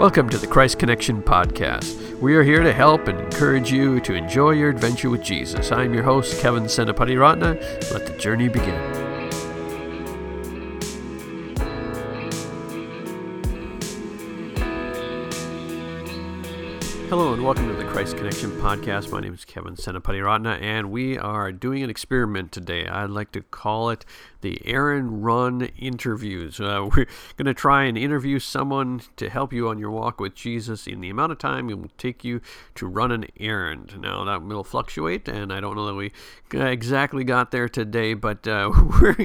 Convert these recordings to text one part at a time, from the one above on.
Welcome to the Christ Connection Podcast. We are here to help and encourage you to enjoy your adventure with Jesus. I'm your host, Kevin Senapatiratne. Let the journey begin. Hello and welcome to the Christ Connection podcast. My name is Kevin Senapatiratne, and we are doing an experiment today. I'd like to call it the Errand Run interviews. Uh, we're going to try and interview someone to help you on your walk with Jesus in the amount of time it will take you to run an errand. Now, that will fluctuate, and I don't know that we exactly got there today, but uh, we're,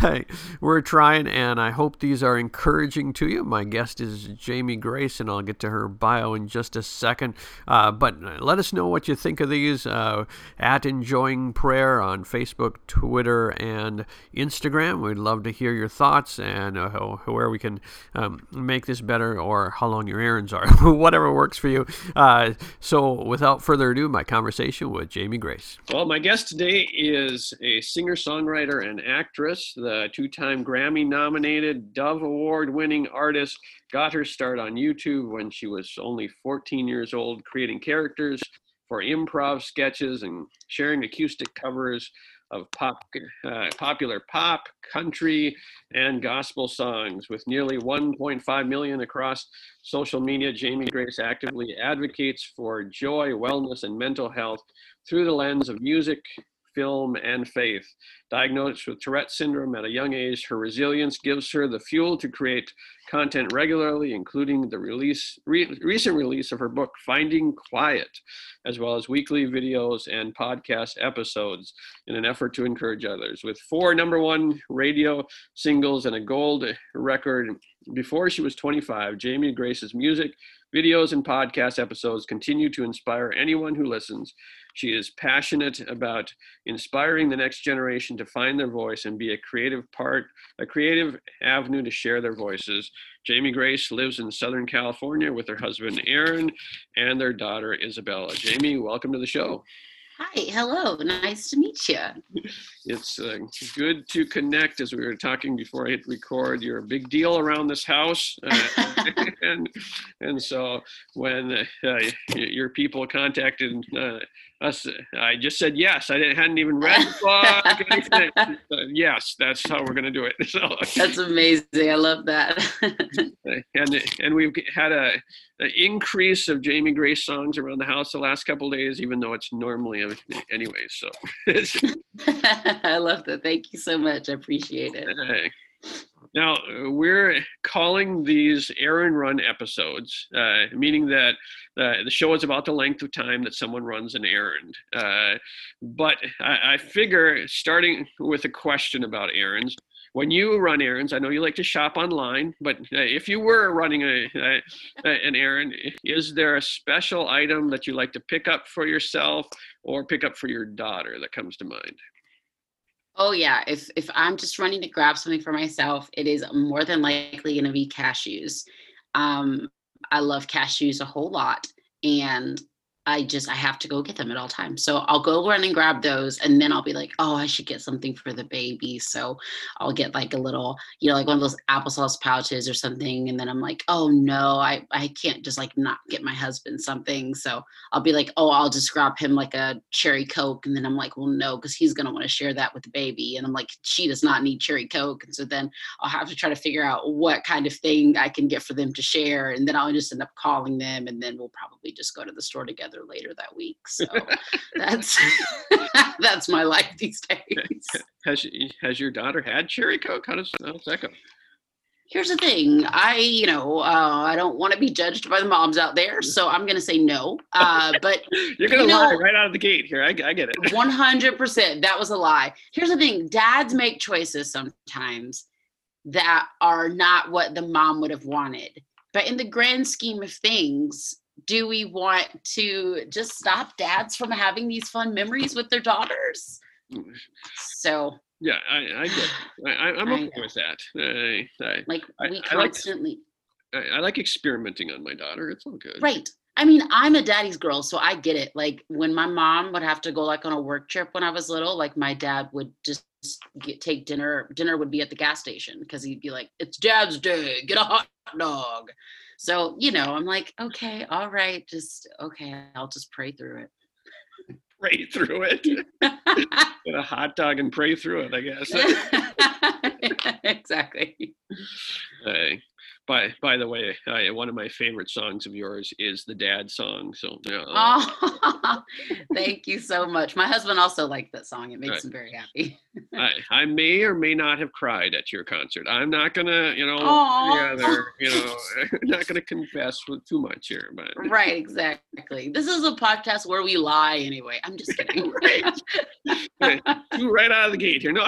hey, we're trying, and I hope these are encouraging to you. My guest is Jamie Grace, and I'll get to her bio in just a second. Uh, but let us know what you think of these uh, at Enjoying Prayer on Facebook, Twitter, and Instagram. Instagram. We'd love to hear your thoughts and uh, where we can um, make this better or how long your errands are, whatever works for you. Uh, so, without further ado, my conversation with Jamie Grace. Well, my guest today is a singer songwriter and actress, the two time Grammy nominated, Dove Award winning artist. Got her start on YouTube when she was only 14 years old, creating characters for improv sketches and sharing acoustic covers of pop, uh, popular pop, country, and gospel songs. With nearly 1.5 million across social media, Jamie Grace actively advocates for joy, wellness, and mental health through the lens of music, film, and faith. Diagnosed with Tourette syndrome at a young age, her resilience gives her the fuel to create content regularly, including the release re- recent release of her book Finding Quiet, as well as weekly videos and podcast episodes in an effort to encourage others. With four number one radio singles and a gold record before she was 25, Jamie Grace's music, videos, and podcast episodes continue to inspire anyone who listens. She is passionate about inspiring the next generation to find their voice and be a creative part, a creative avenue to share their voices. Jamie Grace lives in Southern California with her husband Aaron and their daughter Isabella. Jamie, welcome to the show. Hi, hello. Nice to meet you. It's uh, good to connect. As we were talking before I hit record, you're a big deal around this house, uh, and and so when uh, your people contacted us, I just said yes. I hadn't even read the book. yes, that's how we're going to do it. So that's amazing. I love that. and and we've had a an increase of Jamie Grace songs around the house the last couple days, even though it's normally anyway. So I love that. Thank you so much. I appreciate it. Now we're calling these errand run episodes, uh, meaning that uh, the show is about the length of time that someone runs an errand. Uh, but I, I figure starting with a question about errands when you run errands, I know you like to shop online, but uh, if you were running a, a, an errand, is there a special item that you like to pick up for yourself or pick up for your daughter that comes to mind? Oh yeah, if if I'm just running to grab something for myself, it is more than likely going to be cashews. Um, I love cashews a whole lot, and I just I have to go get them at all times. So I'll go run and grab those and then I'll be like, oh, I should get something for the baby. So I'll get like a little, you know, like one of those applesauce pouches or something. And then I'm like, oh no, I, I can't just like not get my husband something. So I'll be like, oh, I'll just grab him like a cherry coke. And then I'm like, well, no, because he's gonna want to share that with the baby. And I'm like, she does not need cherry coke. And so then I'll have to try to figure out what kind of thing I can get for them to share. And then I'll just end up calling them and then we'll probably just go to the store together later that week. So that's that's my life these days. Has has your daughter had cherry coke? How does, how does that go? Here's the thing. I, you know, uh, I don't want to be judged by the moms out there, so I'm going to say no. Uh, but you're going to you lie right out of the gate here. I, I get it. 100%. That was a lie. Here's the thing. Dads make choices sometimes that are not what the mom would have wanted. But in the grand scheme of things, do we want to just stop dads from having these fun memories with their daughters? So yeah, I, I get. I, am okay with that. I, I, like we constantly. I like, I like experimenting on my daughter. It's all good. Right. I mean, I'm a daddy's girl, so I get it. Like when my mom would have to go like on a work trip when I was little, like my dad would just get, take dinner. Dinner would be at the gas station because he'd be like, "It's Dad's day. Get a hot dog." So, you know, I'm like, okay, all right, just okay, I'll just pray through it. Pray through it. Get a hot dog and pray through it, I guess. exactly. Hey, by by the way, I, one of my favorite songs of yours is the Dad song. So yeah. Uh oh, thank you so much. My husband also liked that song. It makes him very happy. I, I may or may not have cried at your concert. I'm not gonna, you know, together, you know, not gonna confess with too much here, but right, exactly. This is a podcast where we lie anyway. I'm just kidding. right. right. right out of the gate here. No.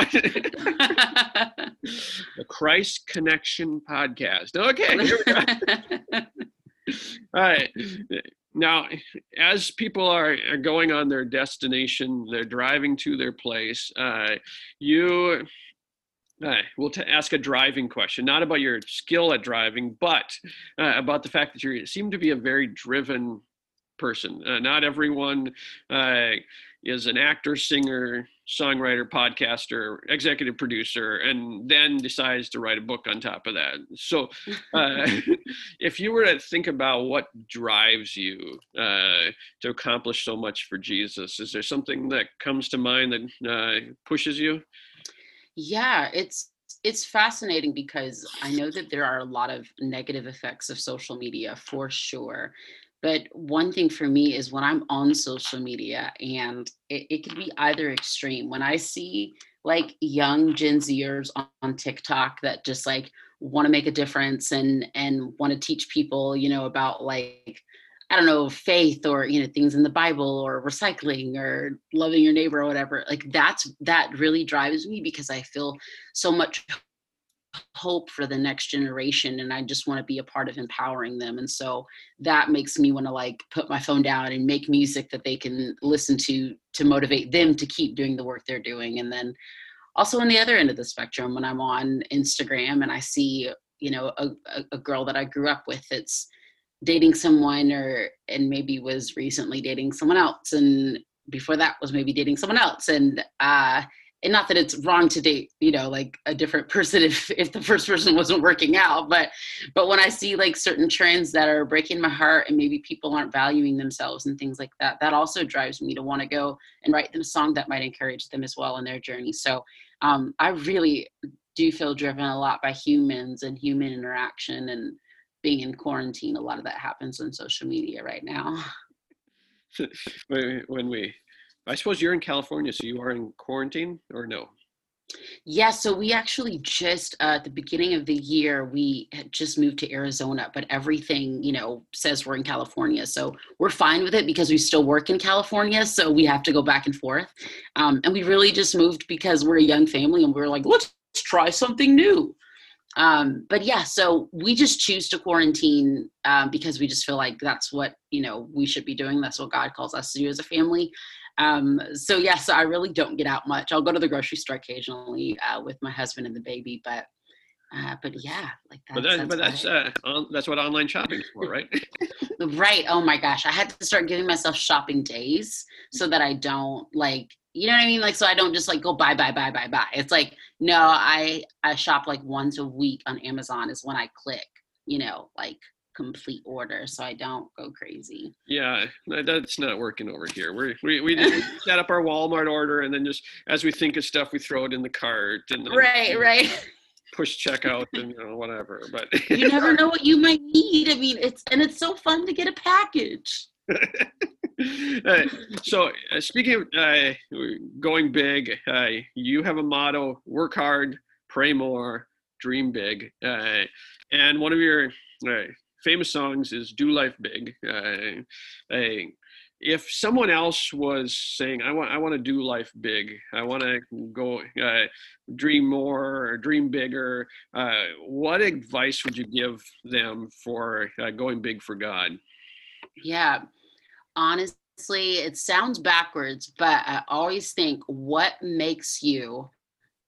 the Christ Connection podcast. Okay, here we go. All right. Now, as people are, are going on their destination, they're driving to their place, uh, you uh, we'll t- ask a driving question, not about your skill at driving, but uh, about the fact that you seem to be a very driven person. Uh, not everyone uh, is an actor, singer, songwriter, podcaster, executive producer, and then decides to write a book on top of that. So, uh, if you were to think about what drives you uh, to accomplish so much for Jesus, is there something that comes to mind that uh, pushes you? Yeah, it's it's fascinating because I know that there are a lot of negative effects of social media for sure. But one thing for me is when I'm on social media, and it, it could be either extreme. When I see like young Gen Zers on, on TikTok that just like want to make a difference and and want to teach people, you know, about like I don't know, faith or you know things in the Bible or recycling or loving your neighbor or whatever. Like that's that really drives me because I feel so much hope for the next generation and i just want to be a part of empowering them and so that makes me want to like put my phone down and make music that they can listen to to motivate them to keep doing the work they're doing and then also on the other end of the spectrum when i'm on instagram and i see you know a, a girl that i grew up with that's dating someone or and maybe was recently dating someone else and before that was maybe dating someone else and uh and not that it's wrong to date you know like a different person if if the first person wasn't working out but but when i see like certain trends that are breaking my heart and maybe people aren't valuing themselves and things like that that also drives me to want to go and write them a song that might encourage them as well in their journey. So um, i really do feel driven a lot by humans and human interaction and being in quarantine. A lot of that happens on social media right now. When we I suppose you're in California, so you are in quarantine or no? Yeah, so we actually just uh, at the beginning of the year we had just moved to Arizona, but everything you know says we're in California, so we're fine with it because we still work in California, so we have to go back and forth. Um, and we really just moved because we're a young family, and we are like, let's try something new. Um, but yeah, so we just choose to quarantine um, because we just feel like that's what you know we should be doing. That's what God calls us to do as a family. Um, so yes, I really don't get out much. I'll go to the grocery store occasionally uh, with my husband and the baby, but uh, but yeah, like that, but, that, that's but that's uh, on, that's what online shopping is for, right? right. Oh my gosh, I had to start giving myself shopping days so that I don't like you know what I mean? Like so I don't just like go buy buy buy buy buy. It's like no, I I shop like once a week on Amazon is when I click. You know, like complete order so I don't go crazy. Yeah, that's not working over here. We're, we we just set up our Walmart order and then just as we think of stuff, we throw it in the cart and right, right. Push checkout and you know whatever. But you never know what you might need. I mean, it's and it's so fun to get a package. uh, so uh, speaking of uh, going big, uh, you have a motto: work hard, pray more, dream big. Uh, and one of your uh, famous songs is "Do Life Big." If someone else was saying, "I want, I want to do life big. I want to go dream more or dream bigger," what advice would you give them for going big for God? Yeah, honestly, it sounds backwards, but I always think, what makes you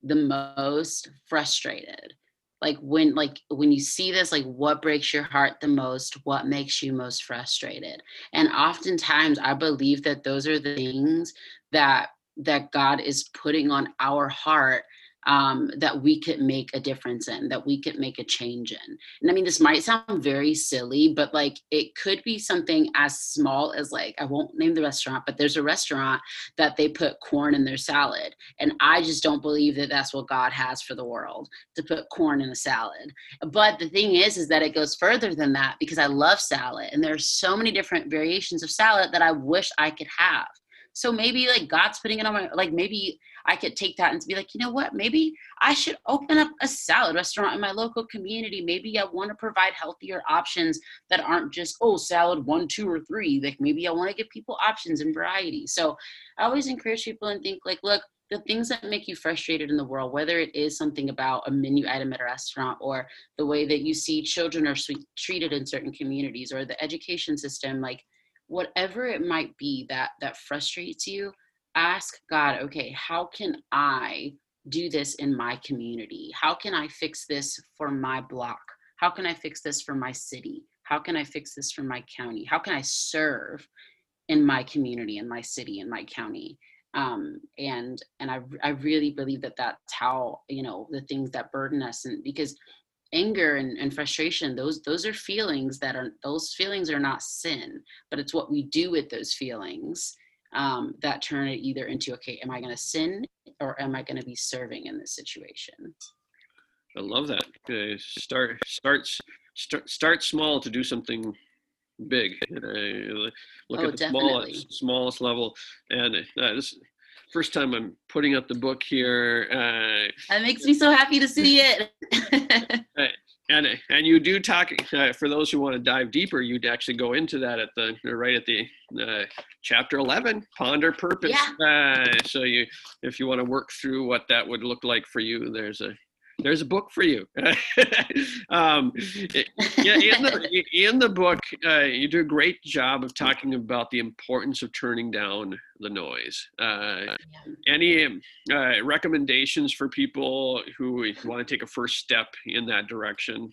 the most frustrated? like when like when you see this like what breaks your heart the most what makes you most frustrated and oftentimes i believe that those are the things that that god is putting on our heart um, that we could make a difference in, that we could make a change in. And I mean, this might sound very silly, but like it could be something as small as like, I won't name the restaurant, but there's a restaurant that they put corn in their salad. And I just don't believe that that's what God has for the world to put corn in a salad. But the thing is, is that it goes further than that because I love salad and there are so many different variations of salad that I wish I could have. So maybe like God's putting it on my like maybe I could take that and be like, you know what? Maybe I should open up a salad restaurant in my local community. Maybe I want to provide healthier options that aren't just oh salad one, two, or three. Like maybe I want to give people options and variety. So I always encourage people and think like, look, the things that make you frustrated in the world, whether it is something about a menu item at a restaurant or the way that you see children are treated in certain communities or the education system, like whatever it might be that that frustrates you ask god okay how can i do this in my community? How can i fix this for my block? How can i fix this for my city? How can i fix this for my county? How can i serve in my community in my city in my county? Um, and and I, I really believe that that's how you know the things that burden us and because anger and, and frustration those those are feelings that are those feelings are not sin but it's what we do with those feelings um, that turn it either into okay am i going to sin or am i going to be serving in this situation? I love that. Uh, start starts start, start small to do something big uh, look oh, at the smallest, smallest level. And uh, this first time i'm putting up the book here uh, that makes me so happy to see it and and you do talk uh, for those who want to dive deeper you'd actually go into that at the right at the uh, chapter 11 ponder purpose yeah. uh, so you if you want to work through what that would look like for you there's a there's a book for you. um, yeah, in the, in the book, uh, you do a great job of talking about the importance of turning down the noise. Uh, any uh, recommendations for people who want to take a first step in that direction?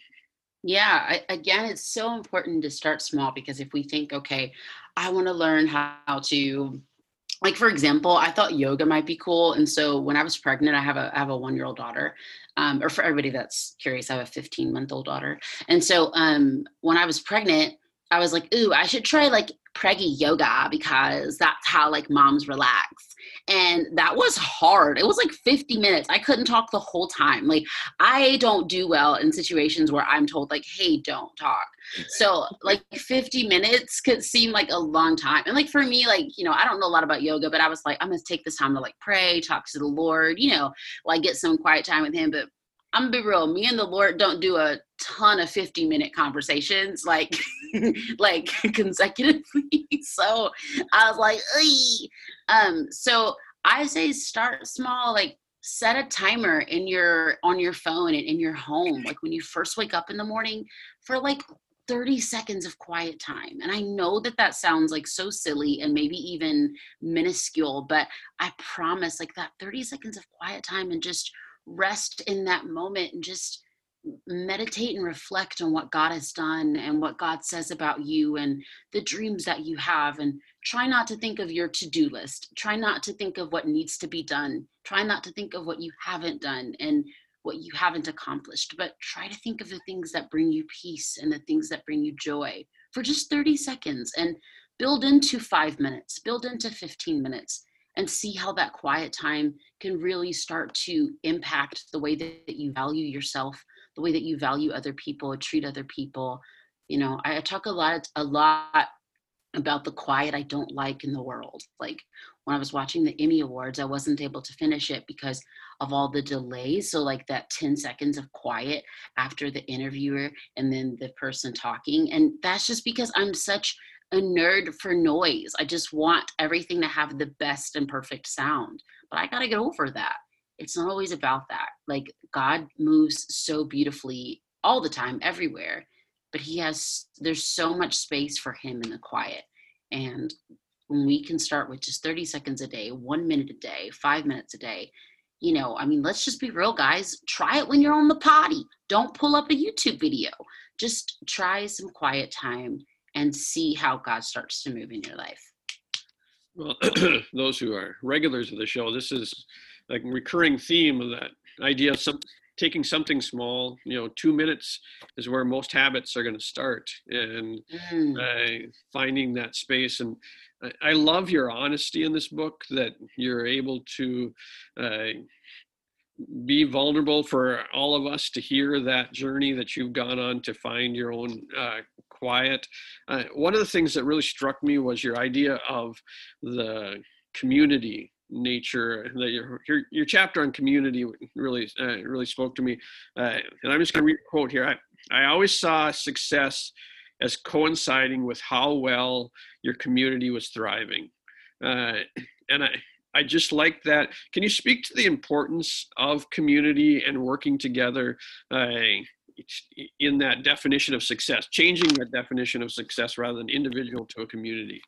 Yeah, I, again, it's so important to start small because if we think, okay, I want to learn how to like for example i thought yoga might be cool and so when i was pregnant i have a I have a one year old daughter um, or for everybody that's curious i have a 15 month old daughter. And so um, when i was pregnant i was like ooh i should try like preggy yoga because that's how like moms relax. And that was hard. It was like 50 minutes. I couldn't talk the whole time. Like i don't do well in situations where i'm told like hey don't talk. So like 50 minutes could seem like a long time. And like for me like you know i don't know a lot about yoga but i was like i'm gonna take this time to like pray talk to the lord you know like get some quiet time with him. But I'm gonna be real. Me and the Lord don't do a ton of 50 minute conversations like like consecutively. so I was like, Ey. um, so I say start small, like set a timer in your on your phone and in your home, like when you first wake up in the morning for like 30 seconds of quiet time. And I know that that sounds like so silly and maybe even minuscule, but I promise like that 30 seconds of quiet time and just rest in that moment and just meditate and reflect on what God has done and what God says about you and the dreams that you have. And try not to think of your to do list. Try not to think of what needs to be done. Try not to think of what you haven't done and what you haven't accomplished, but try to think of the things that bring you peace and the things that bring you joy for just 30 seconds and build into five minutes, build into 15 minutes and see how that quiet time can really start to impact the way that you value yourself the way that you value other people treat other people you know i talk a lot a lot about the quiet i don't like in the world like when i was watching the emmy awards i wasn't able to finish it because of all the delays so like that 10 seconds of quiet after the interviewer and then the person talking and that's just because i'm such a nerd for noise. I just want everything to have the best and perfect sound. But I got to get over that. It's not always about that. Like God moves so beautifully all the time, everywhere. But He has, there's so much space for Him in the quiet. And when we can start with just 30 seconds a day, one minute a day, five minutes a day, you know, I mean, let's just be real, guys. Try it when you're on the potty. Don't pull up a YouTube video. Just try some quiet time and see how God starts to move in your life. Well, those who are regulars of the show, this is a recurring theme of that idea of some taking something small you know two minutes is where most habits are going to start and mm. uh, finding that space and I, I, love your honesty in this book that you're able to uh, be vulnerable for all of us to hear that journey that you've gone on to find your own uh, quiet uh, one of the things that really struck me was your idea of the community nature that your, your, your chapter on community really uh, really spoke to me. Uh, and i'm just going to read a quote here. I, I always saw success as coinciding with how well your community was thriving. Uh, and i i just like that. Can you speak to the importance of community and working together uh, in that definition of success changing that definition of success rather than individual to a community?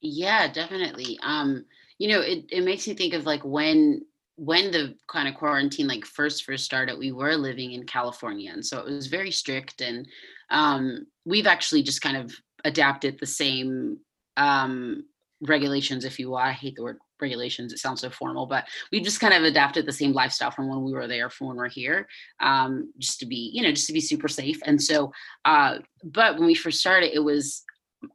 Yeah definitely. Um you know it, it makes me think of like when when the kind of quarantine like first first started we were living in california and so it was very strict and um, we've actually just kind of adapted the same um, regulations if you will. I hate the word regulations it sounds so formal but we just kind of adapted the same lifestyle from when we were there from when we're here um, just to be you know just to be super safe and so uh, but when we first started it was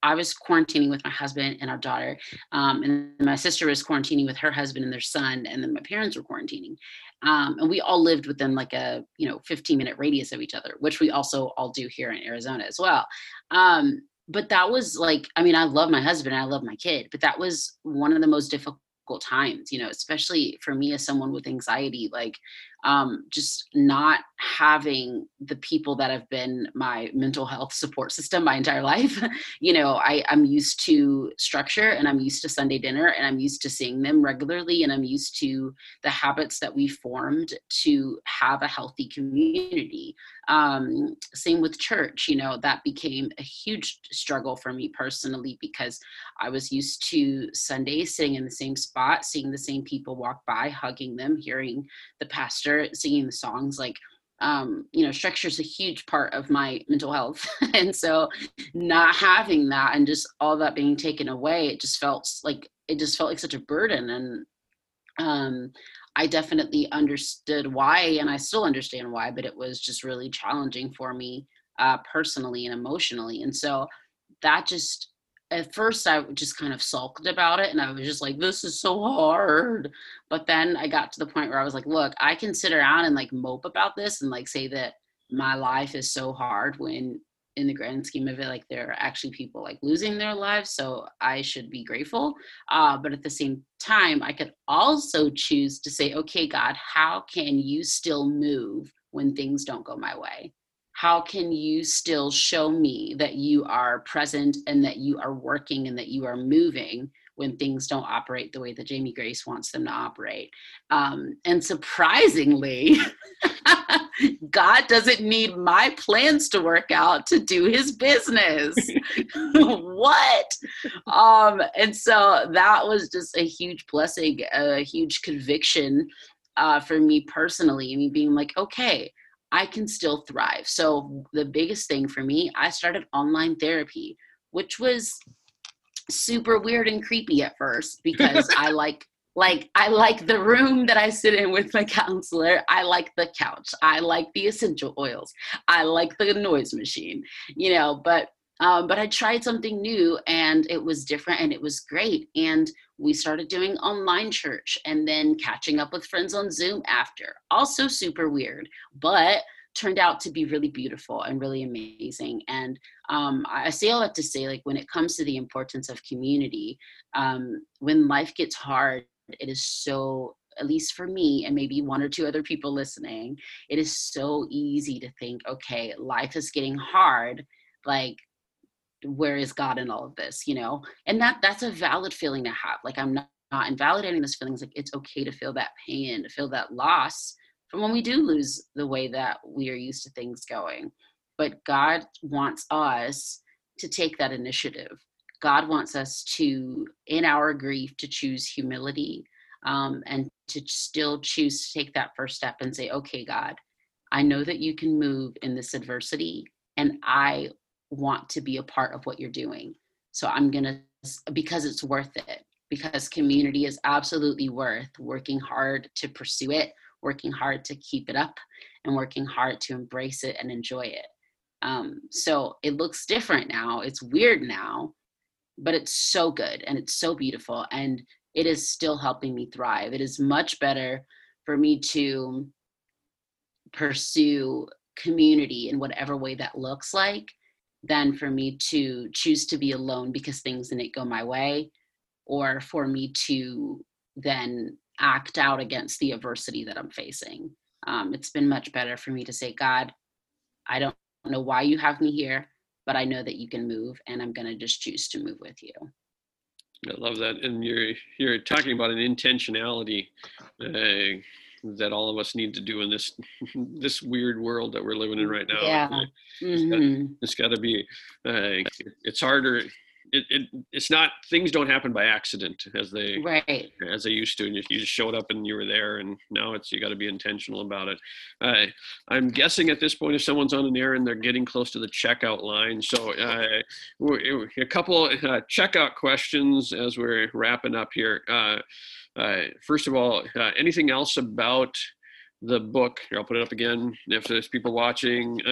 I was quarantining with my husband and our daughter, um, and my sister was quarantining with her husband and their son, and then my parents were quarantining, um, and we all lived within like a you know 15 minute radius of each other, which we also all do here in Arizona as well. Um, but that was like, I mean, I love my husband, I love my kid, but that was one of the most difficult times, you know, especially for me as someone with anxiety, like um, just not having the people that have been my mental health support system my entire life. you know, I, I'm used to structure and I'm used to Sunday dinner and I'm used to seeing them regularly and I'm used to the habits that we formed to have a healthy community. Um, same with church, you know, that became a huge struggle for me personally because I was used to Sunday sitting in the same spot, seeing the same people walk by, hugging them, hearing the pastor singing the songs like um, you know structure is a huge part of my mental health. And so not having that and just all that being taken away it just felt like it just felt like such a burden. And um, i definitely understood why and i still understand why but it was just really challenging for me uh, personally and emotionally. And so that just at first I just kind of sulked about it and I was just like, this is so hard. But then I got to the point where I was like, look, I can sit around and like mope about this and like say that my life is so hard when in the grand scheme of it, like there are actually people like losing their lives. So I should be grateful. Uh, but at the same time, I could also choose to say, okay, God, how can you still move when things don't go my way? How can you still show me that you are present and that you are working and that you are moving when things don't operate the way that Jamie Grace wants them to operate? Um, and surprisingly, God doesn't need my plans to work out to do his business. what? Um, and so that was just a huge blessing, a huge conviction uh, for me personally. I mean, being like, okay, I can still thrive. So the biggest thing for me, I started online therapy, which was super weird and creepy at first because I like like I like the room that I sit in with my counselor. I like the couch. I like the essential oils. I like the noise machine. You know, but um, but I tried something new and it was different and it was great. And we started doing online church and then catching up with friends on Zoom after. Also super weird, but turned out to be really beautiful and really amazing. And um, I say all that to say, like, when it comes to the importance of community, um, when life gets hard, it is so at least for me and maybe one or two other people listening it is so easy to think okay life is getting hard like where is god in all of this you know and that that's a valid feeling to have like i'm not, not invalidating this feeling. It's like it's okay to feel that pain to feel that loss from when we do lose the way that we are used to things going but god wants us to take that initiative god wants us to in our grief to choose humility um, and to still choose to take that first step and say okay god i know that you can move in this adversity and i want to be a part of what you're doing. So I'm going to, because it's worth it, because community is absolutely worth working hard to pursue it, working hard to keep it up and working hard to embrace it and enjoy it. Um, so it looks different now. It's weird now, but it's so good and it's so beautiful and it is still helping me thrive. It is much better for me to pursue community in whatever way that looks like than for me to choose to be alone because things didn't go my way or for me to then act out against the adversity that I'm facing. Um, it's been much better for me to say, God, I don't know why you have me here, but I know that you can move and I'm going to just choose to move with you. I love that. And you're, you're talking about an intentionality uh, that all of us need to do in this, this weird world that we're living in right now. Yeah. Mm-hmm. it's got to be, uh, it's harder it, it it's not things don't happen by accident as they right. as they used to and you, you just showed up and you were there and now it's you got to be intentional about it. Uh, i'm guessing at this point if someone's on an air and they're getting close to the checkout line so uh, a couple uh, checkout questions as we're wrapping up here. Uh, uh, first of all uh, anything else about the book? Here i'll put it up again if there's people watching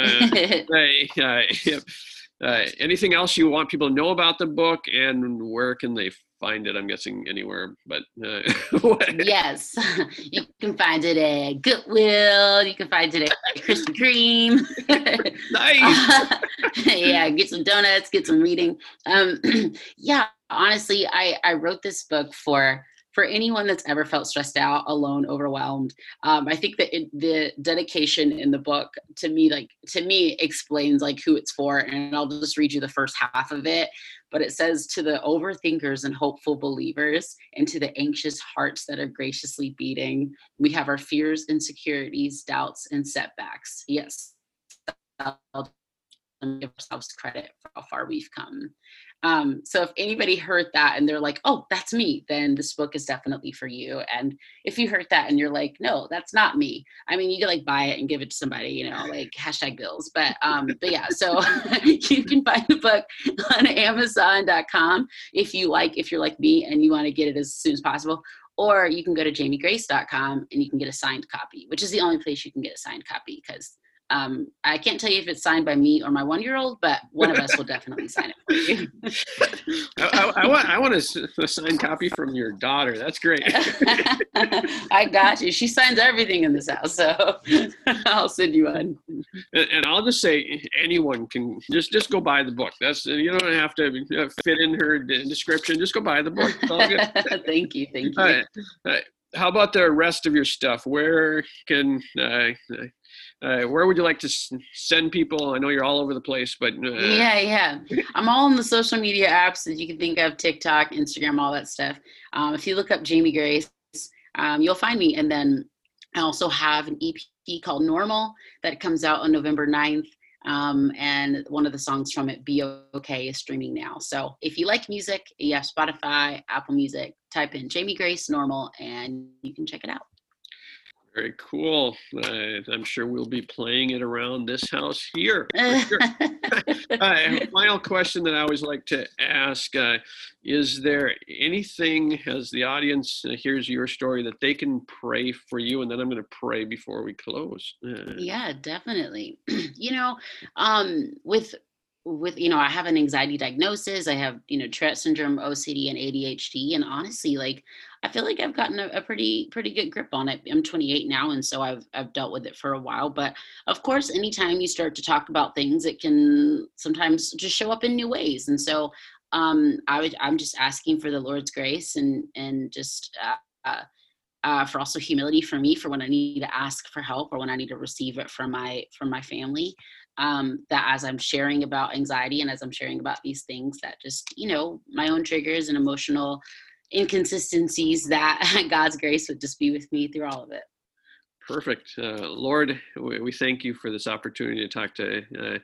uh, anything else you want people to know about the book and where can they find it? I'm guessing anywhere but uh, yes. You can find it at goodwill. You can find it at krispy kreme nice. Yeah get some donuts get some reading. Um, yeah honestly i i wrote this book for for anyone that's ever felt stressed out, alone, overwhelmed, um, I think that it, the dedication in the book to me, like to me, explains like who it's for. And I'll just read you the first half of it. But it says to the overthinkers and hopeful believers, and to the anxious hearts that are graciously beating, we have our fears, insecurities, doubts, and setbacks. Yes, give ourselves credit for how far we've come. Um, so if anybody heard that and they're like, oh, that's me, then this book is definitely for you. And if you heard that and you're like, no, that's not me. I mean, you can like buy it and give it to somebody, you know, like hashtag bills. But um, but yeah, so you can find the book on Amazon.com if you like, if you're like me and you want to get it as soon as possible. Or you can go to jamiegrace.com and you can get a signed copy, which is the only place you can get a signed copy because um, I can't tell you if it's signed by me or my one year old, but one of us will definitely sign it for you. I, I, I, want, I want a, a signed copy from your daughter. That's great. I got you. She signs everything in this house, so I'll send you one. And, and, I'll just say anyone can just just go buy the book. That's you don't have to fit in her description. Just go buy the book. thank you. Thank you. All right. All right. How about the rest of your stuff? Where can uh, uh, where would you like to s- send people? I know you're all over the place, but uh... yeah, yeah, I'm all on the social media apps that you can think of: TikTok, Instagram, all that stuff. Um, if you look up Jamie Grace, um, you'll find me. And then I also have an EP called Normal that comes out on November 9th. Um, and one of the songs from it, Be Okay, is streaming now. So if you like music, you have Spotify, Apple Music, type in Jamie Grace Normal, and you can check it out. Very cool. Uh, I'm sure we'll be playing it around this house here. Sure. uh, final question that I always like to ask uh, Is there anything, as the audience uh, hears your story, that they can pray for you? And then I'm going to pray before we close. Uh, yeah, definitely. you know, um, with with you know i have an anxiety diagnosis i have you know tourette syndrome ocd and adhd and honestly like i feel like i've gotten a, a, pretty pretty good grip on it. I'm 28 now and so i've i've dealt with it for a while but of course anytime you start to talk about things it can sometimes just show up in new ways and so um i would i'm just asking for the lord's grace and and just uh, uh, uh, for also humility for me for when I need to ask for help or when I need to receive it from my from my family um, that as I'm sharing about anxiety and as I'm sharing about these things, that just, you know, my own triggers and emotional inconsistencies, that God's grace would just be with me through all of it. Perfect. Uh, Lord, we, we, thank you for this opportunity to talk to uh,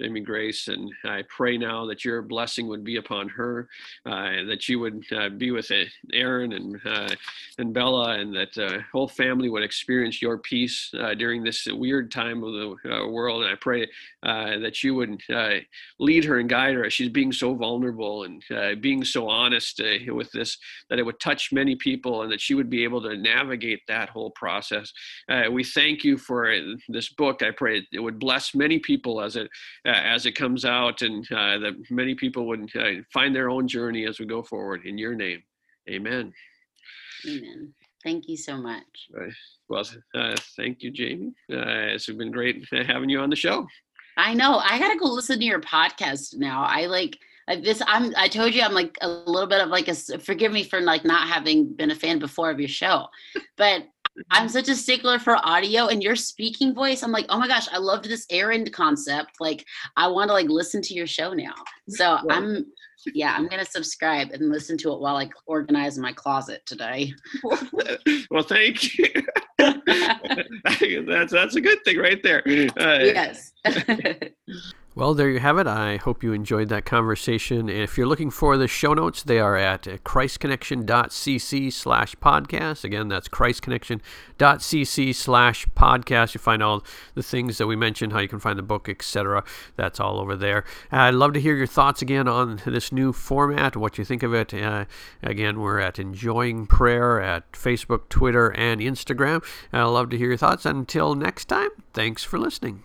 Jamie Grace, and I pray now that your blessing would be upon her, uh, that you would uh, be with uh, Aaron and uh, and Bella, and that the uh, whole family would experience your peace uh, during this weird time of the world. And I pray that you would lead her and guide her as she's being so vulnerable and being so honest with this, that it would touch many people, and that she would be able to navigate that whole process. we thank you for this book. I pray it would bless many people as it as it comes out, and uh, that many people would uh, find their own journey as we go forward. In your name, Amen. Amen. Thank you so much. well, thank you, Jamie. it's been great having you on the show. I know. I gotta go listen to your podcast now. I like this i'm i told you i'm like a little bit of like a forgive me for like not having been a fan before of your show but I'm such a stickler for audio and your speaking voice. I'm like, oh my gosh, I loved this errand concept. Like, I want to like listen to your show now. So I'm, yeah, I'm gonna subscribe and listen to it while I organize my closet today. well, thank you. that's that's a good thing right there. Uh, yes. Well, there you have it. I hope you enjoyed that conversation. If you're looking for the show notes, they are at christconnection.cc slash podcast. Again, that's christconnection.cc slash podcast. You find all the things that we mentioned, how you can find the book, etc. That's all over there. I'd love to hear your thoughts again on this new format, what you think of it. Uh, again, we're at Enjoying Prayer at Facebook, Twitter, and Instagram. I'd love to hear your thoughts. Until next time, thanks for listening.